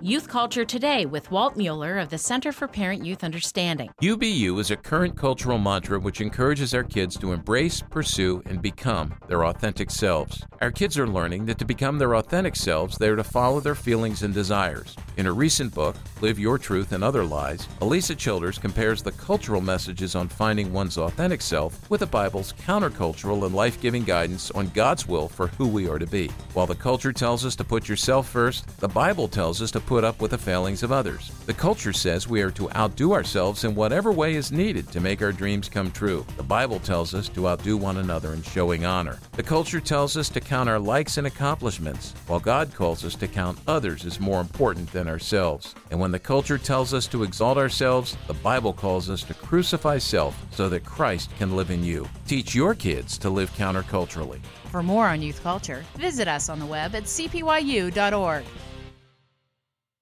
Youth Culture Today with Walt Mueller of the Center for Parent Youth Understanding. UBU is a current cultural mantra which encourages our kids to embrace, pursue, and become their authentic selves. Our kids are learning that to become their authentic selves, they are to follow their feelings and desires. In a recent book, Live Your Truth and Other Lies, Alisa Childers compares the cultural messages on finding one's authentic self with the Bible's countercultural and life giving guidance on God's will for who we are to be. While the culture tells us to put yourself first, the Bible tells us to put up with the failings of others. The culture says we are to outdo ourselves in whatever way is needed to make our dreams come true. The Bible tells us to outdo one another in showing honor. The culture tells us to count our likes and accomplishments, while God calls us to count others as more important than ourselves. And when the culture tells us to exalt ourselves, the Bible calls us to crucify self so that Christ can live in you. Teach your kids to live counterculturally. For more on youth culture, visit us on the web at cpyu.org.